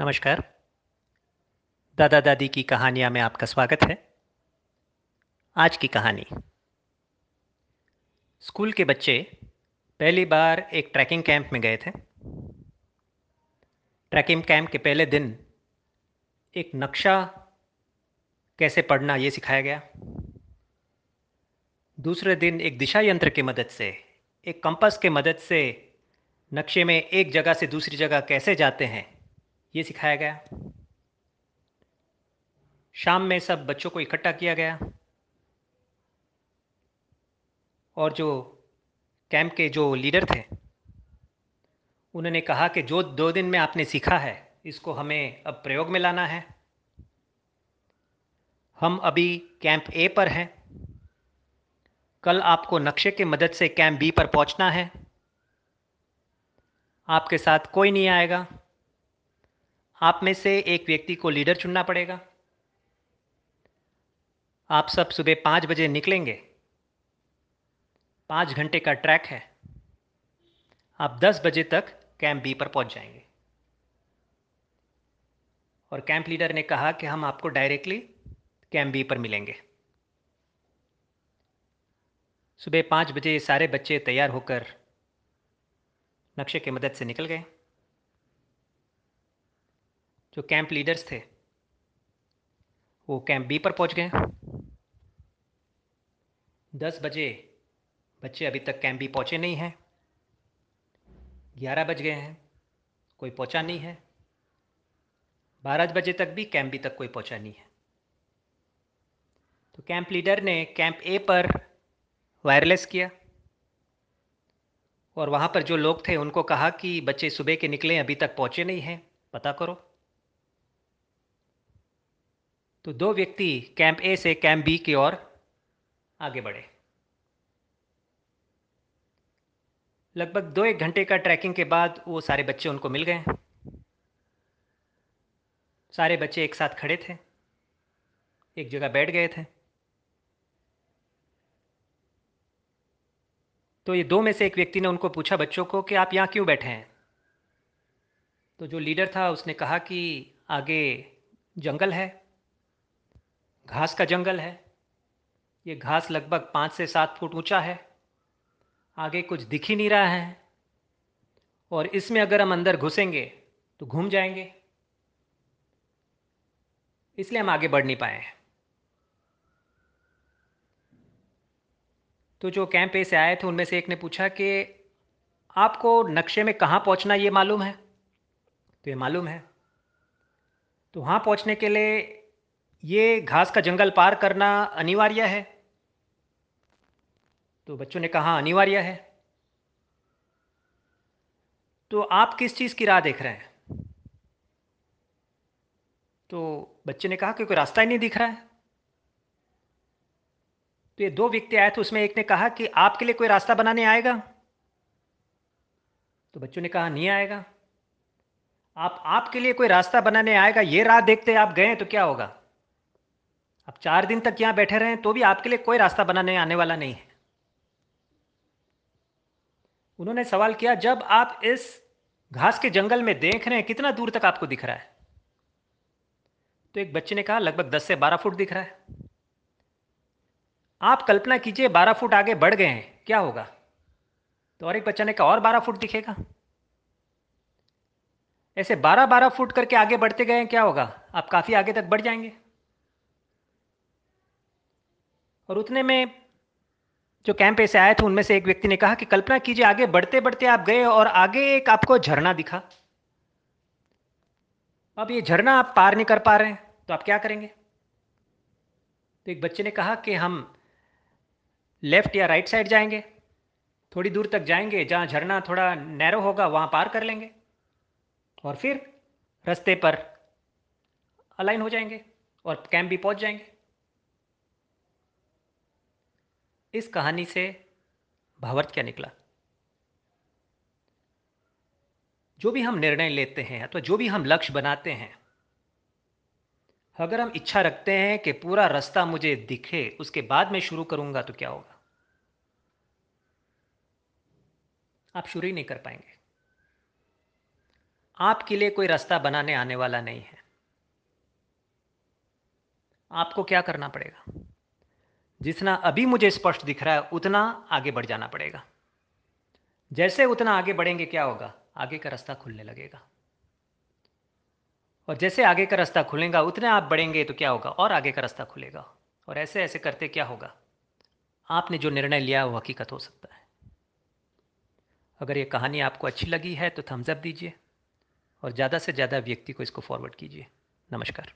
नमस्कार। दादा दादी की कहानियाँ में आपका स्वागत है। आज की कहानी। स्कूल के बच्चे पहली बार एक ट्रैकिंग कैंप में गए थे। ट्रैकिंग कैंप के पहले दिन एक नक्शा कैसे पढ़ना ये सिखाया गया। दूसरे दिन एक दिशा यंत्र की मदद से, एक कंपास के मदद से नक्शे में एक जगह से दूसरी जगह कैसे जाते हैं ये सिखाया गया। शाम में सब बच्चों को इकट्ठा किया गया। और जो कैंप के जो लीडर थे, उन्होंने कहा कि जो दो दिन में आपने सीखा है, इसको हमें अब प्रयोग में लाना है। हम अभी कैंप ए पर हैं। कल आपको नक्शे के मदद से कैंप बी पर पहुँचना है। आपके साथ कोई नहीं आएगा। आप में से एक व्यक्ति को लीडर चुनना पड़ेगा। आप सब सुबह पाँच बजे निकलेंगे। पाँच घंटे का ट्रैक है। आप दस बजे तक कैंप बी पर पहुँच जाएँगे। और कैंप लीडर ने कहा कि हम आपको डायरेक्टली कैंप बी पर मिलेंगे। सुबह पाँच बजे सारे बच्चे तैयार होकर नक्शे की मदद से निकल गए। जो कैंप लीडर्स थे, वो कैंप बी पर पहुँच गए। दस बजे बच्चे अभी तक कैंप बी पहुँचे नहीं हैं। ग्यारह बज गए हैं, कोई पहुँचा नहीं है। बारह बजे तक भी कैंप बी तक कोई पहुँचा नहीं है। तो कैंप लीडर ने कैंप ए पर वायरलेस किया और वहाँ पर जो लोग थे, उनको कहा कि बच्चे सुबह के निकले, अभी तक पहुँचे नहीं हैं, पता करो। तो दो व्यक्ति कैंप ए से कैंप बी की ओर आगे बढ़े। लगभग दो एक घंटे का ट्रैकिंग के बाद वो सारे बच्चे उनको मिल गए। सारे बच्चे एक साथ खड़े थे। एक जगह बैठ गए थे। तो ये दो में से एक व्यक्ति ने उनको पूछा बच्चों को कि आप यहाँ क्यों बैठे हैं? तो जो लीडर था उसने कहा कि आगे जंगल है। घास का जंगल है। ये घास लगभग पाँच से सात फुट ऊँचा है। आगे कुछ दिख ही नहीं रहा है। और इसमें अगर हम अंदर घुसेंगे तो घूम जाएँगे। इसलिए हम आगे बढ़ नहीं पाए हैं। तो जो कैंप ए से आए थे, उनमें से एक ने पूछा कि, आपको नक्शे में कहाँ पहुँचना ये मालूम है? तो ये मालूम है। तो वहाँ पहुँचने के लिए ये घास का जंगल पार करना अनिवार्य है? तो बच्चों ने कहा, अनिवार्य है। तो आप किस चीज़ की राह देख रहे हैं? तो बच्चे ने कहा कि कोई रास्ता ही नहीं दिख रहा है। तो ये दो व्यक्ति आए थे, उसमें एक ने कहा कि, आपके लिए कोई रास्ता बनाने आएगा? तो बच्चों ने कहा, नहीं आएगा। आप, आपके लिए कोई रास्ता बनाने आएगा, ये राह देखते आप गए तो क्या होगा? अब चार दिन तक यहाँ बैठे रहें तो भी आपके लिए कोई रास्ता बनाने आने वाला नहीं है। उन्होंने सवाल किया, जब आप इस घास के जंगल में देख रहे हैं, कितना दूर तक आपको दिख रहा है? तो एक बच्चे ने कहा, लगभग 10 से 12 फुट दिख रहा है। आप कल्पना कीजिए 12 फुट आगे बढ़ गए हैं, क्या होगा? तो और एक बच्चा ने कहा, और 12 फुट दिखेगा। ऐसे 12-12 फुट करके आगे बढ़ते गए क्या होगा? आप काफ़ी आगे तक बढ़ जाएँगे। और उतने में जो कैंप ऐसे आए थे, उनमें से एक व्यक्ति ने कहा कि, कल्पना कीजिए, आगे बढ़ते बढ़ते आप गए और आगे एक आपको झरना दिखा। अब ये झरना आप पार नहीं कर पा रहे हैं तो आप क्या करेंगे? तो एक बच्चे ने कहा कि, हम लेफ़्ट या राइट साइड जाएँगे, थोड़ी दूर तक जाएँगे, जहाँ झरना थोड़ा नैरो होगा, वहाँ पार कर लेंगे। और फिर रास्ते पर अलाइन हो जाएँगे और कैंप भी पहुँच जाएँगे। इस कहानी से भावार्थ क्या निकला? जो भी हम निर्णय लेते हैं अथवा जो भी हम लक्ष्य बनाते हैं, अगर हम इच्छा रखते हैं कि पूरा रास्ता मुझे दिखे, उसके बाद मैं शुरू करूँगा तो क्या होगा? आप शुरू ही नहीं कर पाएँगे। आपके लिए कोई रास्ता बनाने आने वाला नहीं है। आपको क्या करना पड़ेगा? जितना अभी मुझे स्पष्ट दिख रहा है, उतना आगे बढ़ जाना पड़ेगा। जैसे उतना आगे बढ़ेंगे, क्या होगा? आगे का रास्ता खुलने लगेगा। और जैसे आगे का रास्ता खुलेगा, उतने आप बढ़ेंगे तो क्या होगा? और आगे का रास्ता खुलेगा। और ऐसे ऐसे करते क्या होगा? आपने जो निर्णय लिया, वो हकीकत हो सकता है। अगर ये कहानी आपको अच्छी लगी है तो थम्सअप दीजिए और ज़्यादा से ज़्यादा व्यक्ति को इसको फॉरवर्ड कीजिए। नमस्कार।